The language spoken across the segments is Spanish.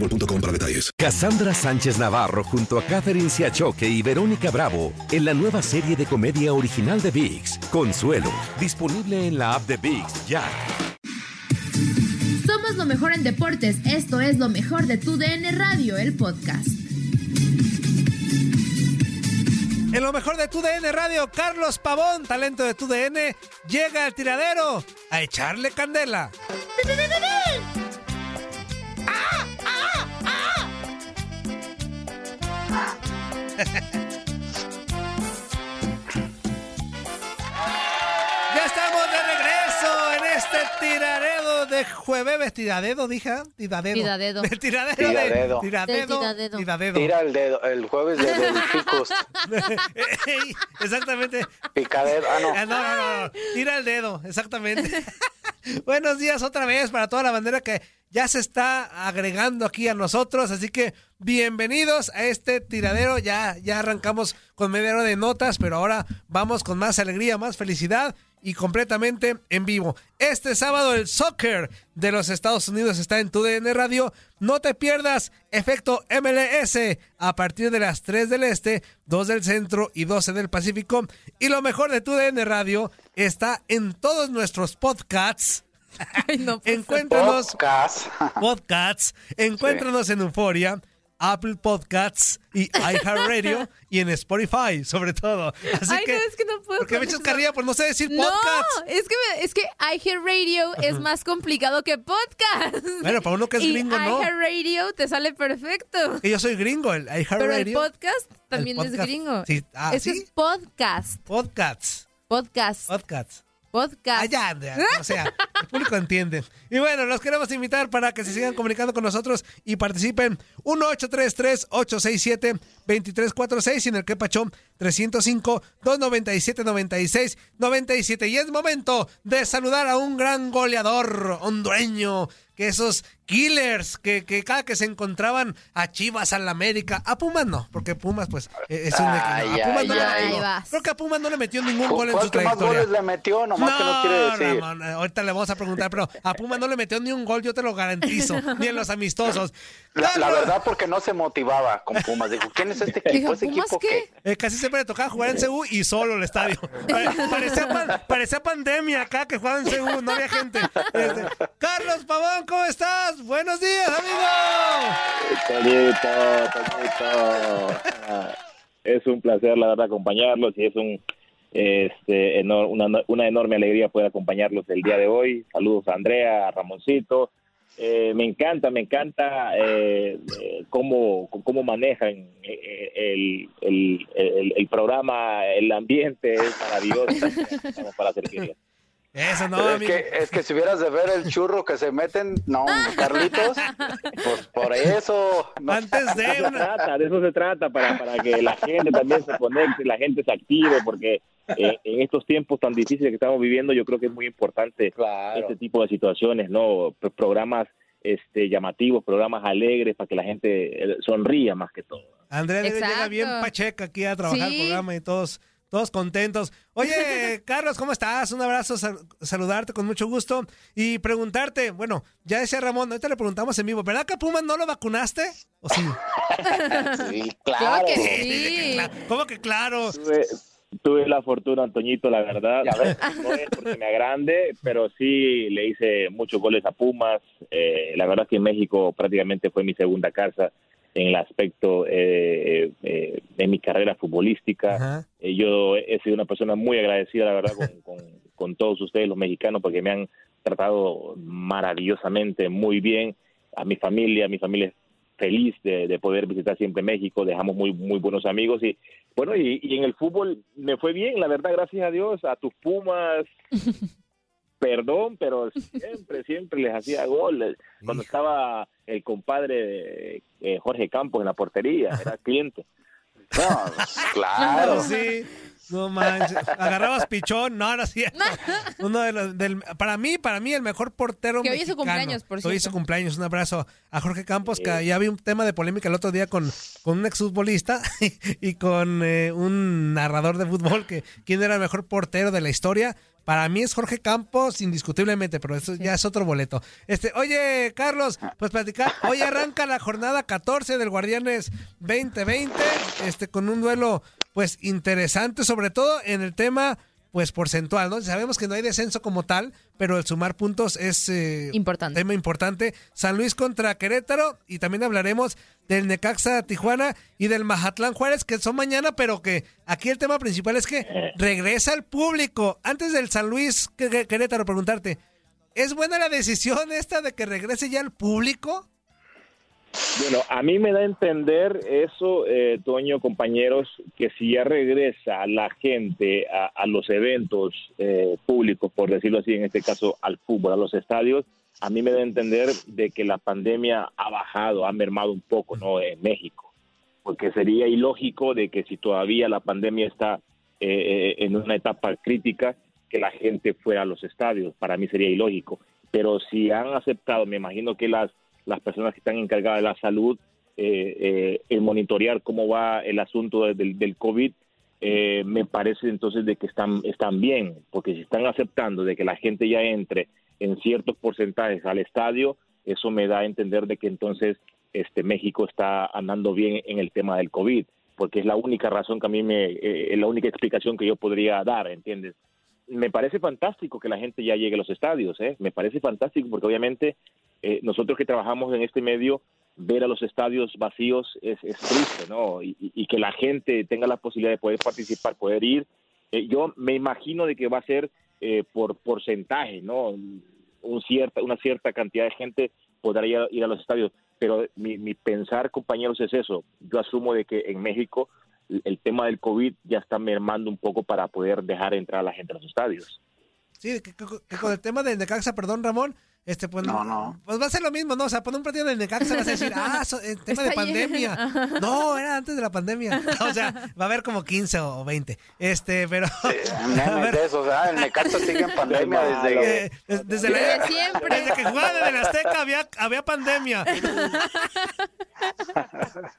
boostmobile.com para detalles. Cassandra Sánchez Navarro junto a Catherine Siachoque y Verónica Bravo en la nueva serie de comedia original de VIX, Consuelo, disponible en la app de VIX ya. Somos lo mejor en deportes. Esto es lo mejor de tu DN Radio, el podcast. En lo mejor de tu DN Radio, Carlos Pavón, talento de tu DN, llega al tiradero a echarle candela. Ya estamos de regreso en este tiradedo de jueves. ¿Tiradedo, dije? Tiradedo. Tiradedo. El Tiradedo. de... Tiradedo. Tiradedo. Tiradedo. Tira el dedo, el jueves de picos. Ey, Exactamente. Picadero. Ah, no. Ah, no, no, no, no. Tira el dedo, exactamente. Buenos días otra vez para toda la bandera que ya se está agregando aquí a nosotros, así que bienvenidos a este tiradero. Ya, ya arrancamos con media hora de notas, pero ahora vamos con más alegría, más felicidad y completamente en vivo. Este sábado el soccer de los Estados Unidos está en tu DN Radio. No te pierdas efecto MLS a partir de las 3 del Este, 2 del Centro y 12 del Pacífico. Y lo mejor de tu DN Radio está en todos nuestros podcasts. Ay, no, pues, Encuéntranos Podcast. podcasts, encuéntranos en Euforia, Apple Podcasts y iHeartRadio y en Spotify, sobre todo. Así Ay, que, no, es que no puedo. porque me echas carrilla por no sé decir No, podcasts. es que, me- es que iHeartRadio es más complicado que podcast. Bueno, para uno que es y gringo, ¿no? iHeartRadio te sale perfecto. Que yo soy gringo, el Pero el iHeartRadio. podcast también El es podcast. gringo. Sí, ah, Ese ¿sí? es podcast. Podcasts. Podcast. Podcasts. Podcast. Allá, anda, o sea, el público entiende. Y bueno, los queremos invitar para que se sigan comunicando con nosotros y participen. 1-833-867-2346 y en el que pachón 305-297-96-97. Y es momento de saludar a un gran goleador hondureño, que esos killers que, que cada que se encontraban a Chivas, a la América, a Pumas no, porque Pumas pues eh, es un Ay, equipo. A Pumas no le metió-. Creo que a Pumas no le metió ningún gol en su ¿Cuál que más trayectoria. goles le metió? Nomás que no quiere decir. Ramón, ahorita le vamos a preguntar, pero a Puma no le metió ni un gol, yo te lo garantizo, ni en los amistosos. La, verdad, porque no se motivaba con Pumas. Dijo, ¿quién es este equipo? Dijo, ¿Ese ¿Pumas equipo qué? qué? eh, casi siempre le tocaba jugar en CU y solo el estadio. Pare- Parecía, pan- parecía pandemia acá que jugaba en CU, no había gente. Este, Carlos Pavón, ¿cómo estás? Buenos días, amigo. Toñito, Toñito. Es un placer, la verdad, acompañarlos y es un este enor- una, una enorme alegría poder acompañarlos el día de hoy. Saludos a Andrea, a Ramoncito. Eh, me encanta, me encanta eh, eh, cómo, cómo manejan eh, el, el, el, el programa, el ambiente es maravilloso. Estamos para servirles. Eso no, es, amigo. que, es que si hubieras de ver el churro que se meten, no, Carlitos, pues por eso. no- Antes De de eso se una... trata, de eso se trata, para, para que la gente también se conecte, la gente se active, porque eh, en estos tiempos tan difíciles que estamos viviendo, yo creo que es muy importante Claro. este tipo de situaciones, ¿no? Pro- Programas este, llamativos, programas alegres para que la gente eh, sonría más que todo. Andrea llega bien pacheca aquí a trabajar Sí. el programa y todos, todos contentos. Oye, Carlos, ¿cómo estás? Un abrazo, sal- saludarte con mucho gusto y preguntarte, bueno, ya decía Ramón, ahorita le preguntamos en vivo, ¿verdad que a Pumas no lo vacunaste? ¿O sí? Sí, Claro claro. que sí. ¿Cómo que claro? Tuve, la fortuna, Antoñito, la verdad. No es porque me agrande, pero sí le hice muchos goles a Pumas. Eh, la verdad que México prácticamente fue mi segunda casa en el aspecto eh, eh, de mi carrera futbolística. Eh, yo he sido una persona muy agradecida, la verdad, con, con- con todos ustedes, los mexicanos, porque me han tratado maravillosamente, muy bien. A mi familia, mi familia es feliz de, de poder visitar siempre México, dejamos muy muy buenos amigos y bueno, y, y en el fútbol me fue bien, la verdad, gracias a Dios, a tus Pumas, perdón, pero siempre, siempre les hacía goles. Cuando estaba el compadre eh, Jorge Campos en la portería, era cliente. No, claro. Sí. No manches. Agarrabas pichón, no, no es cierto. Uno de los, del, para mí, para mí, el mejor portero Que hoy es su mexicano. cumpleaños, por Que Hoy es su cierto. cumpleaños. Un abrazo a Jorge Campos, que ya vi un tema de polémica el otro día con, con un exfutbolista y con eh, un narrador de fútbol, que quién era el mejor portero de la historia. Para mí es Jorge Campos, indiscutiblemente, pero eso ya es otro boleto. Este, oye, Carlos, pues platicar. Hoy arranca la jornada 14 del Guardianes 2020, este, con un duelo, pues, interesante, sobre todo en el tema, pues, porcentual, ¿no? Sabemos que no hay descenso como tal, pero el sumar puntos es eh, Importante. tema importante. San Luis contra Querétaro y también hablaremos del Necaxa Tijuana y del Mazatlán Juárez que son mañana, pero que aquí el tema principal es que regresa el público. Antes del San Luis Que- Que- Querétaro preguntarte, ¿es buena la decisión esta de que regrese ya el público? Bueno, a mí me da a entender eso, eh, Toño, compañeros, que si ya regresa la gente a, los eventos eh, públicos, por decirlo así, en este caso al fútbol, a los estadios, a mí me da a entender de que la pandemia ha bajado, ha mermado un poco, ¿no? En México, porque sería ilógico de que si todavía la pandemia está eh, eh, en una etapa crítica, que la gente fuera a los estadios. Para mí sería ilógico. Pero si han aceptado, me imagino que las las personas que están encargadas de la salud, eh, eh, el monitorear cómo va el asunto de- del, del COVID, eh, me parece entonces de que están, están bien, porque si están aceptando de que la gente ya entre en ciertos porcentajes al estadio, eso me da a entender de que entonces este México está andando bien en el tema del COVID, porque es la única razón que a mí me, eh, es la única explicación que yo podría dar, ¿entiendes? me parece fantástico que la gente ya llegue a los estadios, ¿eh? Me parece fantástico porque obviamente eh, nosotros que trabajamos en este medio, ver a los estadios vacíos es, triste, ¿no? Y, y- que la gente tenga la posibilidad de poder participar, poder ir. Eh, yo me imagino de que va a ser eh, por porcentaje, ¿no? Un cierta, una cierta cantidad de gente podrá ir a, ir a los estadios. Pero mi, mi pensar, compañeros, es eso. Yo asumo de que en México el tema del COVID ya está mermando un poco para poder dejar entrar a la gente a los estadios. Sí, con el tema del Necaxa, perdón, Ramón, este, pues, No, no. pues va a ser lo mismo, ¿no? O sea, pon un partido del Necaxa, vas a decir, ah, so- el tema de Está pandemia. No, era antes de la pandemia. O sea, va a haber como 15 o 20. Este, pero. a Memes ver, de esos, ¿verdad? El Necaxa sigue en pandemia desde... eh, des- desde, la- Desde siempre. Desde que jugaba en el Azteca había, había pandemia.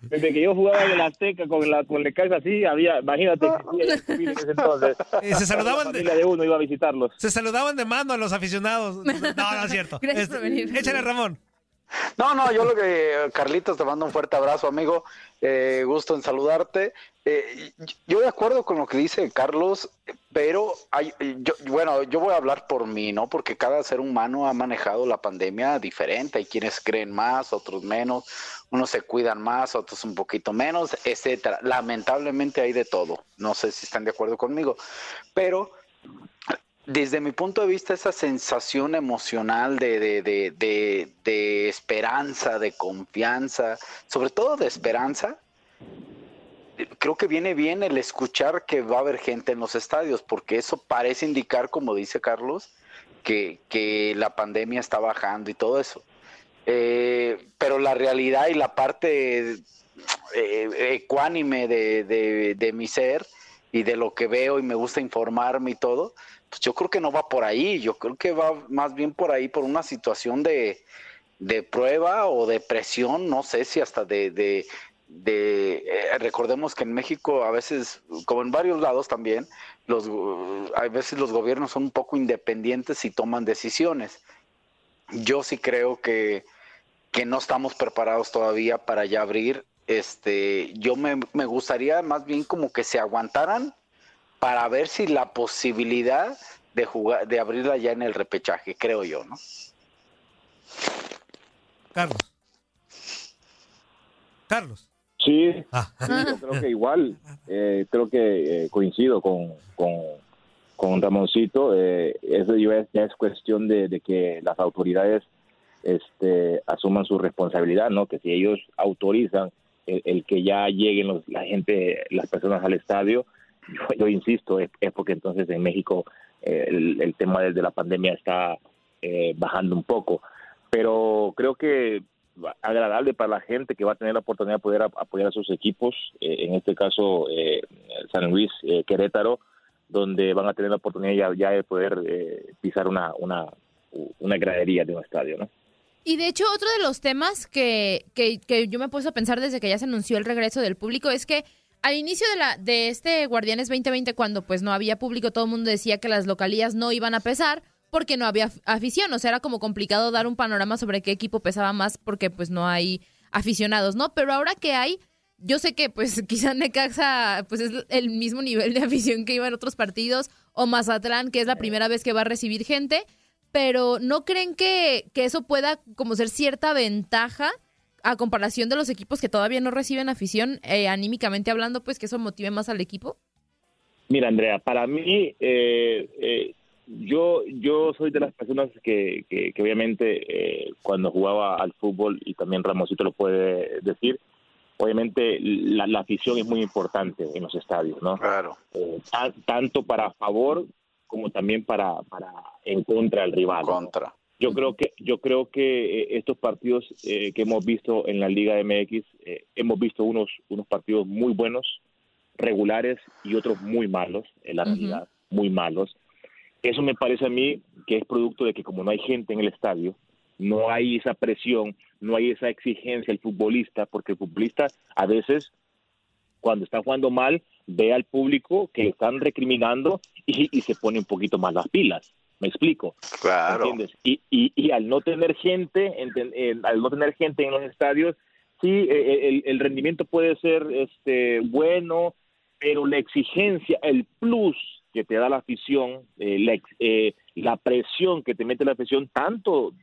Desde que yo jugaba en el Azteca con la con el Necaxa, sí, había, imagínate, el en ese entonces. Eh, se saludaban La de uno iba a visitarlos. Se saludaban de mano a los aficionados. No, no es cierto. Gracias Este, por venir. Échale, Ramón. No, no, yo lo que, Carlitos, te mando un fuerte abrazo, amigo. Eh, gusto en saludarte. Eh, yo de acuerdo con lo que dice Carlos, pero hay, yo, bueno, yo voy a hablar por mí, ¿no? Porque cada ser humano ha manejado la pandemia diferente. Hay quienes creen más, otros menos. Unos se cuidan más, otros un poquito menos, etcétera. Lamentablemente hay de todo. No sé si están de acuerdo conmigo, pero desde mi punto de vista, esa sensación emocional de, de, de, de, esperanza, de confianza, sobre todo de esperanza, creo que viene bien el escuchar que va a haber gente en los estadios, porque eso parece indicar, como dice Carlos, que, que la pandemia está bajando y todo eso. Eh, pero la realidad y la parte eh, ecuánime de mi ser y de lo que veo y me gusta informarme y todo, pues yo creo que no va por ahí, yo creo que va más bien por ahí por una situación de, de prueba o de presión, no sé si hasta de, de, de eh, recordemos que en México a veces, como en varios lados también, los, a veces los gobiernos son un poco independientes y toman decisiones. Yo sí creo que, que no estamos preparados todavía para ya abrir. Este, yo me, me gustaría más bien como que se aguantaran para ver si la posibilidad de jugar, de abrirla ya en el repechaje, creo yo, ¿no? Carlos. Carlos. Sí, Ah. sí, yo creo que igual, eh, creo que eh, coincido con, con, con Ramoncito, eh, eso ya es, ya es cuestión de, de que las autoridades este, asuman su responsabilidad, ¿no? Que si ellos autorizan el, el que ya lleguen los, la gente, las personas al estadio, yo, insisto, es, porque entonces en México eh, el, tema desde la pandemia está eh, bajando un poco. Pero creo que agradable para la gente que va a tener la oportunidad de poder ap- apoyar a sus equipos, eh, en este caso eh, San Luis, eh, Querétaro, donde van a tener la oportunidad ya, ya de poder pisar una, una, una gradería de un estadio, ¿no? Y de hecho, otro de los temas que, que, que yo me he puesto a pensar desde que ya se anunció el regreso del público es que al inicio de, la, de este Guardianes 2020, cuando pues no había público, todo el mundo decía que las localías no iban a pesar porque no había af- afición. O sea, era como complicado dar un panorama sobre qué equipo pesaba más porque pues no hay aficionados, ¿no? Pero ahora que hay, yo sé que pues quizá Necaxa pues es el mismo nivel de afición que iba en otros partidos o Mazatlán, que es la primera vez que va a recibir gente, pero ¿no creen que, que eso pueda como ser cierta ventaja a comparación de los equipos que todavía no reciben afición, eh, anímicamente hablando, pues que eso motive más al equipo? Mira, Andrea, para mí, eh, eh, yo, yo soy de las personas que, que, que obviamente eh, cuando jugaba al fútbol, y también Ramosito lo puede decir, obviamente la, la afición es muy importante en los estadios, ¿no? Claro. Eh, ta- tanto para favor como también para, para en contra del rival. ¿no? Yo creo que yo creo que eh, estos partidos eh, que hemos visto en la Liga MX eh, hemos visto unos unos partidos muy buenos, regulares y otros muy malos en la realidad, muy malos. Eso me parece a mí que es producto de que como no hay gente en el estadio, no hay esa presión, no hay esa exigencia el futbolista, porque el futbolista a veces cuando está jugando mal ve al público que le están recriminando y, y se pone un poquito más las pilas. ¿Me explico? Claro. ¿Entiendes? Y, y, y al no tener gente, eh, al no tener gente en los estadios, sí, eh, el, el rendimiento puede ser este bueno, pero la exigencia, el plus que te da la afición, eh, la, eh, la presión que te mete la afición, tanto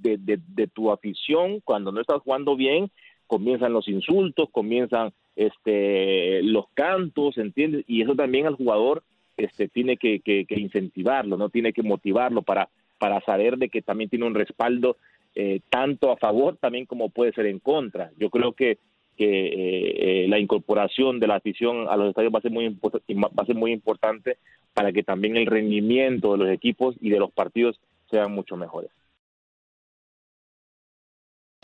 de, de, de tu afición cuando no estás jugando bien, comienzan los insultos, comienzan este los cantos, ¿entiendes? Y eso también al jugador este tiene que, incentivarlo, no tiene que motivarlo para para saber de que también tiene un respaldo eh, tanto a favor también como puede ser en contra. Yo creo que que eh, eh, la incorporación de la afición a los estadios va a ser muy va a ser muy importante para que también el rendimiento de los equipos y de los partidos sean mucho mejores.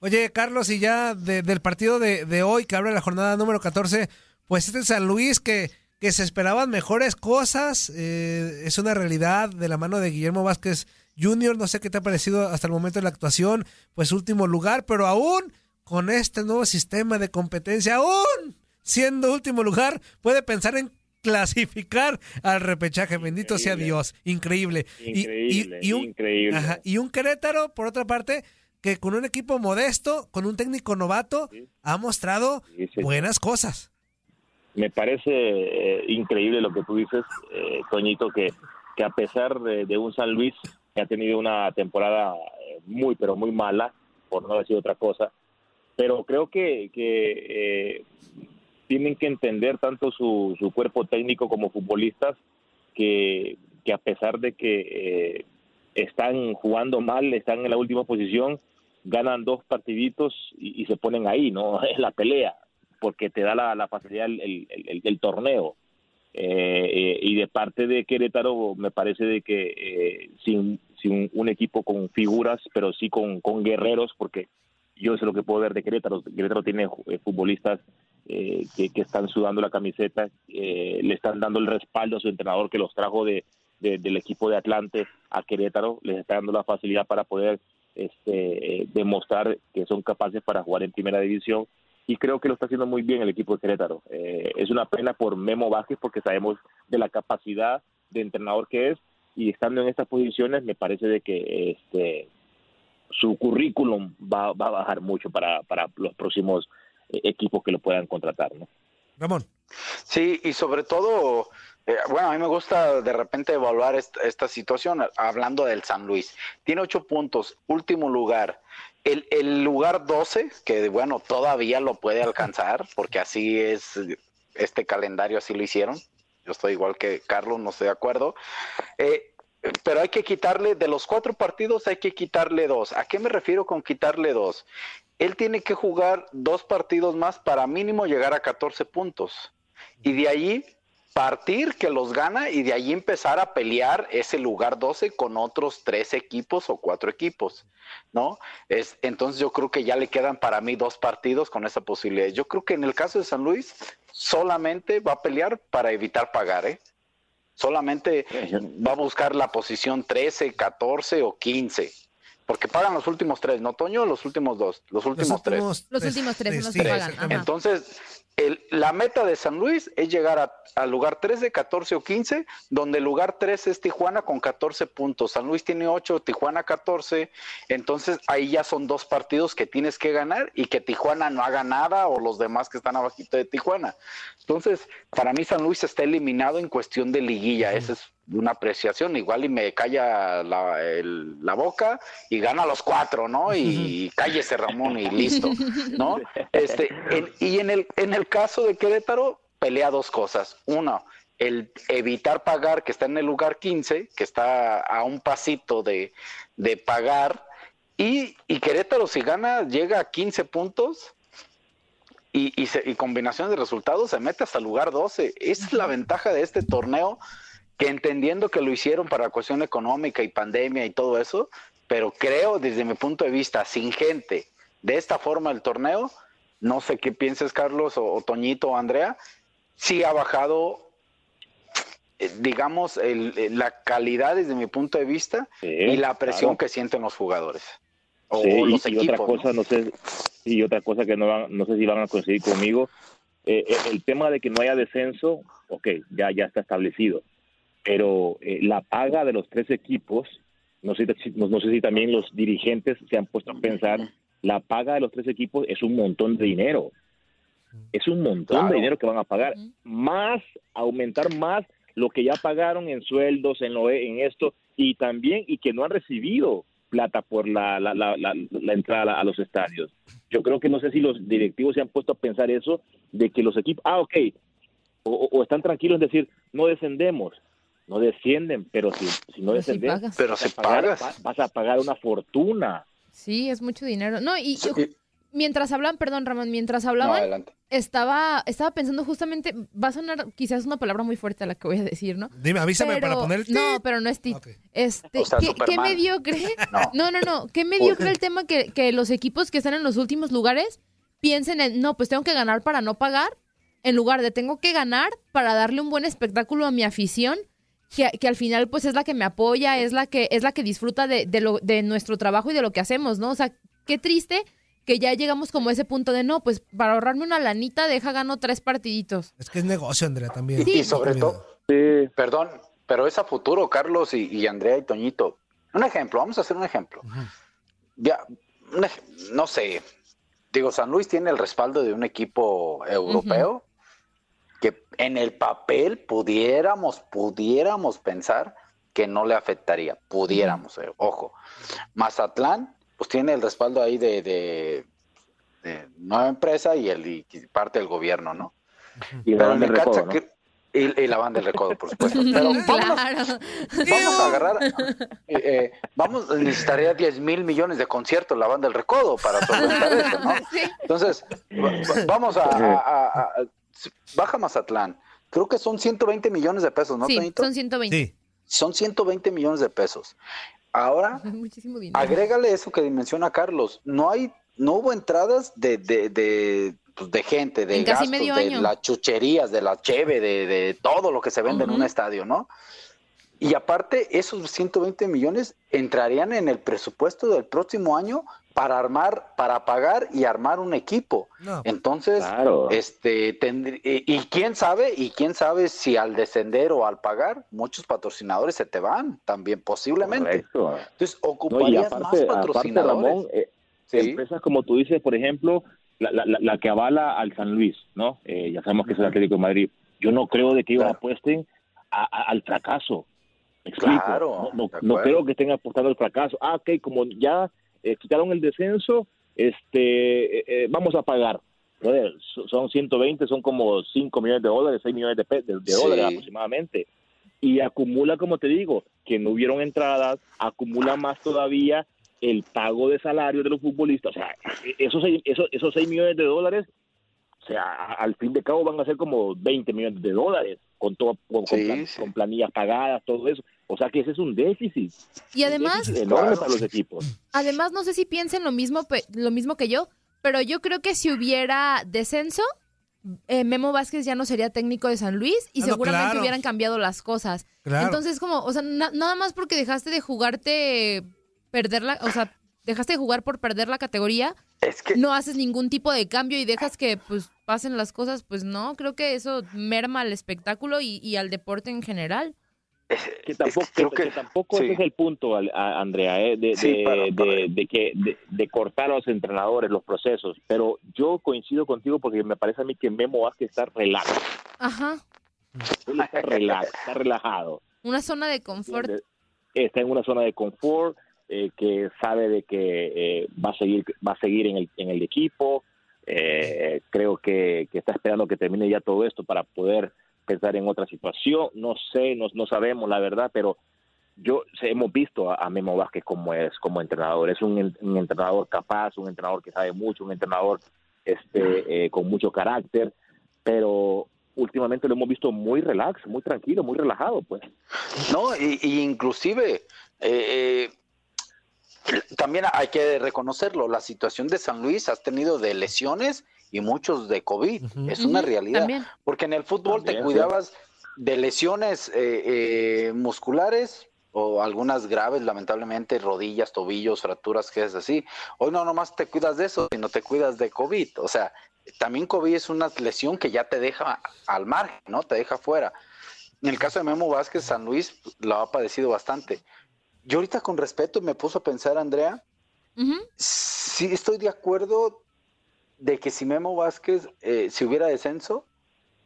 Oye, Carlos, y ya de- del partido de, de hoy, que abre la jornada número 14, pues este San Luis que, que se esperaban mejores cosas, eh, es una realidad de la mano de Guillermo Vázquez Jr., no sé qué te ha parecido hasta el momento de la actuación, pues último lugar, pero aún con este nuevo sistema de competencia, aún siendo último lugar, puede pensar en clasificar al repechaje, bendito sea Dios, increíble. Y- y- Increíble, y un- increíble. Ajá, y un Querétaro, por otra parte, que con un equipo modesto, con un técnico novato, ha mostrado Sí, sí. buenas cosas. Me parece eh, increíble lo que tú dices, eh, Toñito, que, que a pesar de, de un San Luis que ha tenido una temporada eh, muy, pero muy mala, por no decir otra cosa, pero creo que, que eh, tienen que entender tanto su, su cuerpo técnico como futbolistas que, que a pesar de que eh, están jugando mal, están en la última posición, ganan dos partiditos y, se ponen ahí, ¿no? Es la pelea, porque te da la, facilidad el, el, torneo. Eh, y de parte de Querétaro, me parece de que eh, sin, sin un, equipo con figuras, pero sí con, con guerreros, porque yo sé lo que puedo ver de Querétaro. Querétaro tiene eh, futbolistas que, que, están sudando la camiseta, le están dando el respaldo a su entrenador que los trajo de, del equipo de Atlante a Querétaro, les está dando la facilidad para poder este, demostrar que son capaces para jugar en primera división y creo que lo está haciendo muy bien el equipo de Querétaro. Eh, es una pena por Memo Vázquez porque sabemos de la capacidad de entrenador que es y estando en estas posiciones me parece de que este su currículum va, a bajar mucho para, para los próximos eh, equipos que lo puedan contratar, ¿no? Ramón. Sí, y sobre todo eh, bueno, a mí me gusta de repente evaluar esta, situación, hablando del San Luis. Tiene ocho puntos, último lugar. El, el, lugar 12, que bueno, todavía lo puede alcanzar, porque así es este calendario, así lo hicieron. Yo estoy igual que Carlos, no estoy de acuerdo. Eh, pero hay que quitarle, de los cuatro partidos hay que quitarle dos. ¿A qué me refiero con quitarle dos? Él tiene que jugar dos partidos más para mínimo llegar a 14 puntos. Y de ahí partir que los gana y de ahí empezar a pelear ese lugar 12 con otros tres equipos o cuatro equipos, ¿no? Es, entonces yo creo que ya le quedan para mí dos partidos con esa posibilidad. Yo creo que en el caso de San Luis solamente va a pelear para evitar pagar, ¿eh? Solamente va a buscar la posición 13, 14 o 15. Porque pagan los últimos tres, ¿no, Toño? Los últimos dos, los últimos, tres. Los últimos tres, los que pagan. Entonces, la meta de San Luis es llegar al lugar 13, 14 o 15, donde el lugar 3 es Tijuana con 14 puntos. San Luis tiene 8, Tijuana 14. Entonces ahí ya son dos partidos que tienes que ganar y que Tijuana no haga nada o los demás que están abajito de Tijuana. Entonces, para mí San Luis está eliminado en cuestión de liguilla. Esa es una apreciación, igual y me calla la, boca y gana los cuatro, ¿no? Y, cállese Ramón y listo, ¿no? Este, y en el, en el caso de Querétaro, pelea dos cosas. Uno, el evitar pagar, que está en el lugar 15, que está a un pasito de, pagar, y, y, Querétaro si gana llega a 15 puntos y, y, y combinación de resultados se mete hasta el lugar 12. Esa es la ventaja de este torneo que entendiendo que lo hicieron para cuestión económica y pandemia y todo eso, pero creo desde mi punto de vista, sin gente, de esta forma el torneo, no sé qué pienses Carlos o, Toñito o Andrea, sí ha bajado, eh, digamos, la calidad desde mi punto de vista y la presión que sienten los jugadores. O, los y, otra cosa, ¿no? sé, y otra cosa que no, no sé si van a conseguir conmigo, eh, eh, el tema de que no haya descenso, ok, ya, ya está establecido pero eh, la paga de los tres equipos, no sé, no, sé si también los dirigentes se han puesto a pensar, la paga de los tres equipos es un montón de dinero. Es un montón de dinero que van a pagar. Más, aumentar más lo que ya pagaron en sueldos, en, lo, en esto, y también, y que no han recibido plata por la, la, la, la, entrada a los estadios. Yo creo que no sé si los directivos se han puesto a pensar eso, de que los equipos, ah, ok, o, o están tranquilos en decir, no descendemos, no descienden, pero si, si no descienden, pero se pagas. vas a pagar una fortuna. Sí, es mucho dinero. No, y mientras hablan, perdón Ramón, mientras hablaban, estaba, estaba pensando justamente, va a sonar quizás una palabra muy fuerte la que voy a decir, ¿no? Dime, avísame para poner No, pero no es ti. Este, ¿qué, mediocre? no. no, no, ¿Qué mediocre el tema que, que los equipos que están en los últimos lugares piensen en, no, pues tengo que ganar para no pagar, en lugar de tengo que ganar para darle un buen espectáculo a mi afición que, al final pues es la que me apoya, es la que, es la que disfruta de, de, lo, de nuestro trabajo y de lo que hacemos, ¿no? O sea, qué triste que ya llegamos como a ese punto de no, pues para ahorrarme una lanita, deja gano tres partiditos. Es que es negocio, Andrea, también. Y sobre todo, perdón, pero es a futuro, Carlos y, Andrea y Toñito. Un ejemplo, vamos a hacer un ejemplo. Ya, no sé, digo, San Luis tiene el respaldo de un equipo europeo que en el papel pudiéramos, pudiéramos pensar que no le afectaría, pudiéramos, eh, ojo. Mazatlán, pues tiene el respaldo ahí de, de, nueva empresa y el parte del gobierno, ¿no? Y Pero en el Y, la banda del recodo, por supuesto. Pero vámonos, vamos a agarrar. Eh, eh, vamos, necesitaría 10 mil millones de conciertos la banda del recodo para solventar eso, ¿no? Entonces, vamos a, a, Baja Mazatlán. Creo que son 120 millones de pesos, ¿no, sí, Son 120. Sí. Son 120 millones de pesos. Ahora, agrégale eso que menciona Carlos. No hay, no hubo entradas de, de, de pues, de gente, de gastos, de las chucherías, de la cheve, de, todo lo que se vende en un estadio, ¿no? Y aparte, esos 120 millones entrarían en el presupuesto del próximo año para armar, para pagar y armar un equipo. Entonces, este, y, quién sabe, y quién sabe si al descender o al pagar, muchos patrocinadores se te van también, posiblemente. Entonces, ocuparías más patrocinadores. Eh, empresas como tú dices, por ejemplo, la, la, que avala al San Luis, ¿no? Eh, ya sabemos que es el Atlético de Madrid. Yo no creo de que ellos apuesten al fracaso. Claro, no, creo que estén apostando al fracaso. Ah, ok, como ya eh, quitaron el descenso, este, eh, vamos a pagar. son 120, son como 5 millones de dólares, 6 millones de, de, dólares aproximadamente. Y acumula, como te digo, que no hubieron entradas, acumula más todavía el pago de salario de los futbolistas, o sea, esos, esos, esos 6 millones de dólares, o sea, al fin de cabo van a ser como 20 millones de dólares con todo con, planillas pagadas, todo eso. O sea que ese es un déficit. Y además, enorme para los equipos. Además, no sé si piensen lo mismo, lo mismo que yo, pero yo creo que si hubiera descenso, eh, Memo Vázquez ya no sería técnico de San Luis y ah, seguramente hubieran cambiado las cosas. Entonces, como, o sea, nada más porque dejaste de jugarte perder la, o sea, dejaste de jugar por perder la categoría, es que... no haces ningún tipo de cambio y dejas que pues pasen las cosas, pues no, creo que eso merma al espectáculo y, al deporte en general. Que tampoco, creo que, tampoco ese es el punto, Andrea, ¿eh? de, de, que de, cortar a los entrenadores los procesos. Pero yo coincido contigo porque me parece a mí que Memo Vázquez está relax. Ajá. está relax, está relajado. Una zona de confort. Está en una zona de confort eh, que sabe de que eh, va a seguir va a seguir en el, en el equipo. Eh, creo que, está esperando que termine ya todo esto para poder pensar en otra situación. No sé no, no sabemos la verdad pero yo hemos visto a, Memo Vázquez como es como entrenador. Es un, entrenador capaz un entrenador que sabe mucho un entrenador este con mucho carácter pero últimamente lo hemos visto muy relax, muy tranquilo, muy relajado, pues. No, y, inclusive eh, también hay que reconocerlo, la situación de San Luis has tenido de lesiones y muchos de COVID, es una realidad, porque en el fútbol te cuidabas de lesiones eh, eh, musculares o algunas graves, lamentablemente, rodillas, tobillos, fracturas, que es así. Hoy no nomás te cuidas de eso, sino te cuidas de COVID, o sea, también COVID es una lesión que ya te deja al margen, ¿no? Te deja fuera. En el caso de Memo Vázquez, San Luis lo ha padecido bastante. Yo ahorita con respeto me puso a pensar, Andrea, sí estoy de acuerdo de que si Memo Vázquez, eh, si hubiera descenso,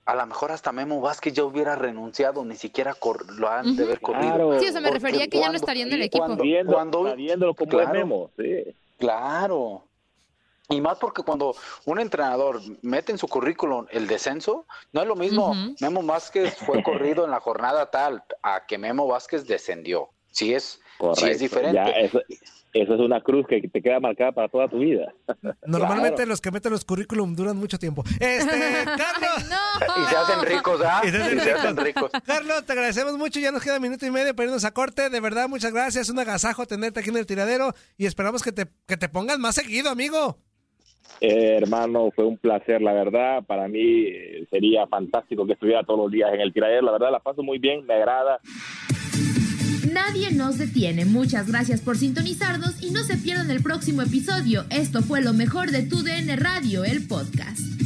a lo mejor hasta Memo Vázquez ya hubiera renunciado, ni siquiera lo han de haber corrido. Sí, o sea, me refería a que ya no estaría en el equipo. Cuando, viendo, como claro, Memo, sí. Claro. Y más porque cuando un entrenador mete en su currículum el descenso, no es lo mismo Memo Vázquez fue corrido en la jornada tal a que Memo Vázquez descendió. Sí es, sí es diferente. eso, es una cruz que te queda marcada para toda tu vida. Normalmente los que meten los currículum duran mucho tiempo. Este, Carlos. Y se hacen ricos, ¿ah? Y se hacen, ricos. Carlos, te agradecemos mucho. Ya nos queda un minuto y medio para irnos a corte. De verdad, muchas gracias. Un agasajo tenerte aquí en el tiradero y esperamos que te, que te pongas más seguido, amigo. Eh, hermano, fue un placer, la verdad. Para mí eh, sería fantástico que estuviera todos los días en el tiradero. La verdad, la paso muy bien, me agrada. Nadie nos detiene. Muchas gracias por sintonizarnos y no se pierdan el próximo episodio. Esto fue lo mejor de Tu DN Radio, el podcast.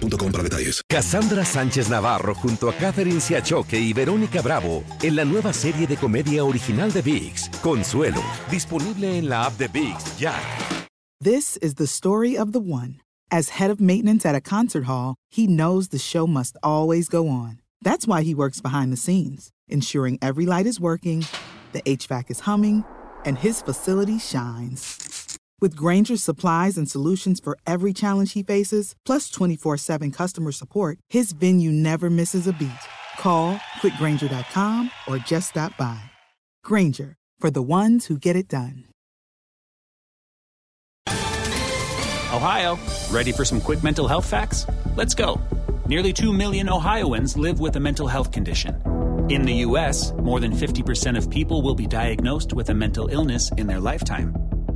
boostmobile.com para detalles. Cassandra Sánchez Navarro junto a Catherine Siachoque y Verónica Bravo en la nueva serie de comedia original de VIX, Consuelo, disponible en la app de VIX ya. This is the story of the one. As head of maintenance at a concert hall, he knows the show must always go on. That's why he works behind the scenes, ensuring every light is working, the HVAC is humming, and his facility shines. With Granger's supplies and solutions for every challenge he faces, plus 24 7 customer support, his venue never misses a beat. Call quickgranger.com or just stop by. Granger, for the ones who get it done. Ohio, ready for some quick mental health facts? Let's go. Nearly 2 million Ohioans live with a mental health condition. In the U.S., more than 50% of people will be diagnosed with a mental illness in their lifetime.